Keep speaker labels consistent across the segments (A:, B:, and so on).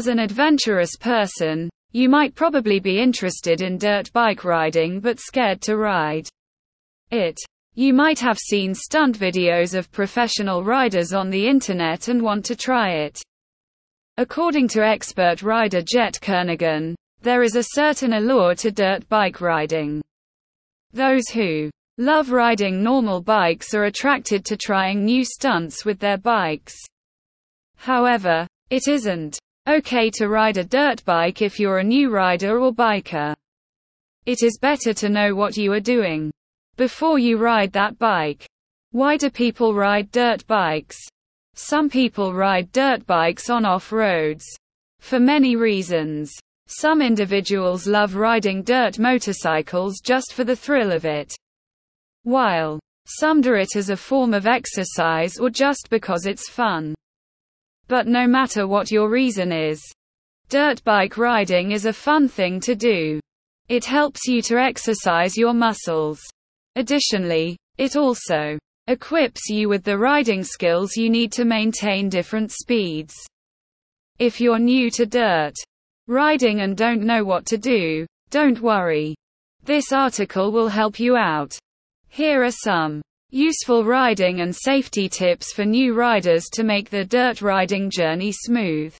A: As an adventurous person, you might probably be interested in dirt bike riding but scared to ride it. You might have seen stunt videos of professional riders on the internet and want to try it. According to expert rider Jet Kernaghan, there is a certain allure to dirt bike riding. Those who love riding normal bikes are attracted to trying new stunts with their bikes. However, it isn't okay to ride a dirt bike if you're a new rider or biker. It is better to know what you are doing before you ride that bike. Why do people ride dirt bikes? Some people ride dirt bikes on off roads. For many reasons. Some individuals love riding dirt motorcycles just for the thrill of it. While some do it as a form of exercise or just because it's fun. But no matter what your reason is, dirt bike riding is a fun thing to do. It helps you to exercise your muscles. Additionally, it also equips you with the riding skills you need to maintain different speeds. If you're new to dirt riding and don't know what to do, don't worry. This article will help you out. Here are some useful riding and safety tips for new riders to make the dirt riding journey smooth.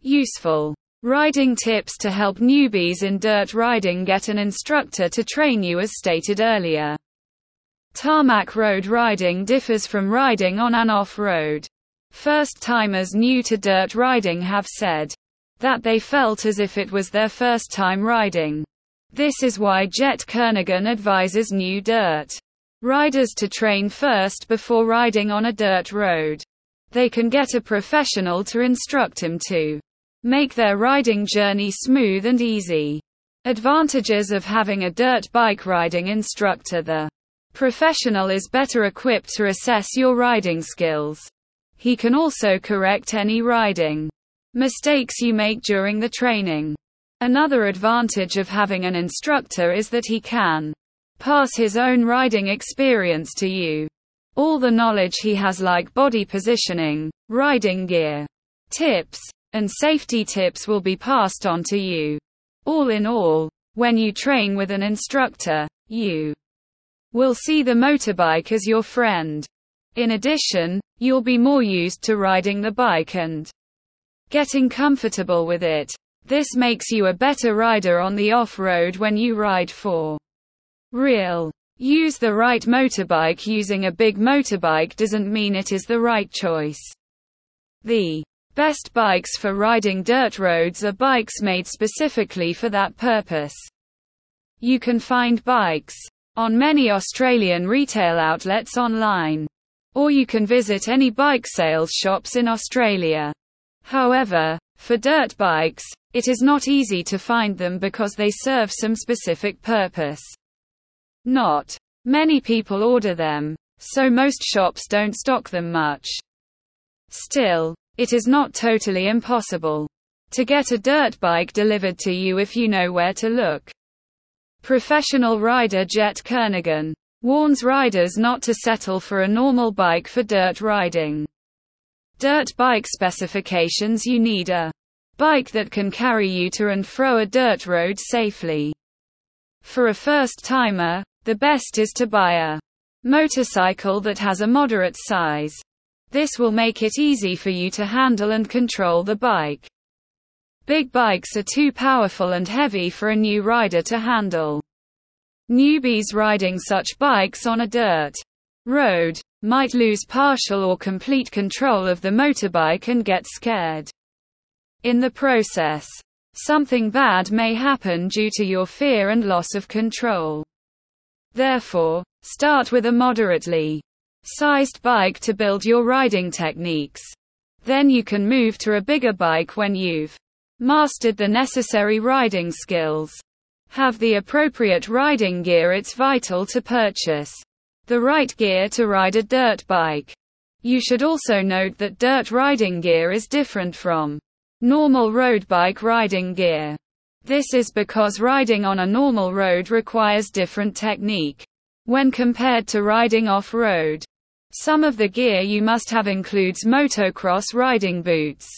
A: Useful riding tips to help newbies in dirt riding get an instructor to train you as stated earlier. Tarmac road riding differs from riding on an off-road. First-timers new to dirt riding have said that they felt as if it was their first time riding. This is why Jet Kernaghan advises new dirt riders to train first before riding on a dirt road. They can get a professional to instruct him to make their riding journey smooth and easy. Advantages of having a dirt bike riding instructor The Professional is better equipped to assess your riding skills. He can also correct any riding mistakes you make during the training. Another advantage of having an instructor is that he can pass his own riding experience to you. All the knowledge he has like body positioning, riding gear, tips, and safety tips will be passed on to you. All in all, when you train with an instructor, you will see the motorbike as your friend. In addition, you'll be more used to riding the bike and getting comfortable with it. This makes you a better rider on the off-road when you ride for real. Use the right motorbike Using a big motorbike doesn't mean it is the right choice. The best bikes for riding dirt roads are bikes made specifically for that purpose. You can find bikes on many Australian retail outlets online. Or you can visit any bike sales shops in Australia. However, for dirt bikes, it is not easy to find them because they serve some specific purpose. Not many people order them, so most shops don't stock them much. Still, it is not totally impossible to get a dirt bike delivered to you if you know where to look. Professional rider Jet Kernaghan warns riders not to settle for a normal bike for dirt riding. Dirt bike specifications You need a bike that can carry you to and fro a dirt road safely. For a first timer, the best is to buy a motorcycle that has a moderate size. This will make it easy for you to handle and control the bike. Big bikes are too powerful and heavy for a new rider to handle. Newbies riding such bikes on a dirt road might lose partial or complete control of the motorbike and get scared. In the process, something bad may happen due to your fear and loss of control. Therefore, start with a moderately sized bike to build your riding techniques. Then you can move to a bigger bike when you've mastered the necessary riding skills. Have the appropriate riding gear. It's vital to purchase the right gear to ride a dirt bike. You should also note that dirt riding gear is different from normal road bike riding gear. This is because riding on a normal road requires different technique when compared to riding off-road. Some of the gear you must have includes motocross riding boots,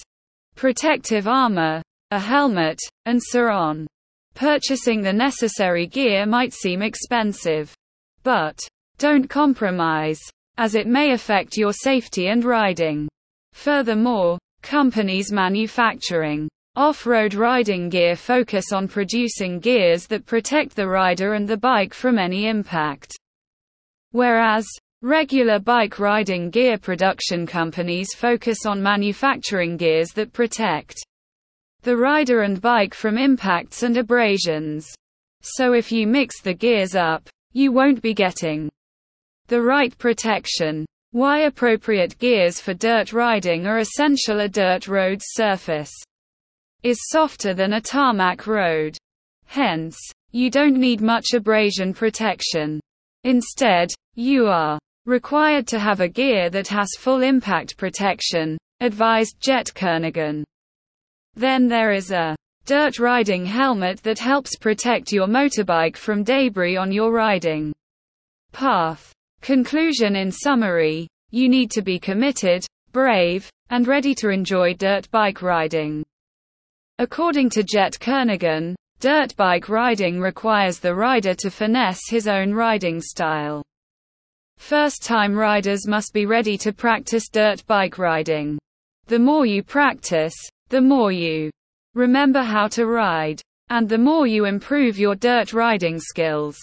A: protective armor, a helmet, and so on. Purchasing the necessary gear might seem expensive. But don't compromise, as it may affect your safety and riding. Furthermore, companies manufacturing off-road riding gear focus on producing gears that protect the rider and the bike from any impact. Whereas, regular bike riding gear production companies focus on manufacturing gears that protect the rider and bike from impacts and abrasions. So if you mix the gears up, you won't be getting the right protection. Why appropriate gears for dirt riding are essential a dirt road surface is softer than a tarmac road. Hence, you don't need much abrasion protection. Instead, you are required to have a gear that has full impact protection, advised Jet Kernaghan. Then there is a dirt riding helmet that helps protect your motorbike from debris on your riding path. Conclusion In summary, you need to be committed, brave, and ready to enjoy dirt bike riding. According to Jet Kernaghan, dirt bike riding requires the rider to finesse his own riding style. First-time riders must be ready to practice dirt bike riding. The more you practice, the more you remember how to ride, and the more you improve your dirt riding skills.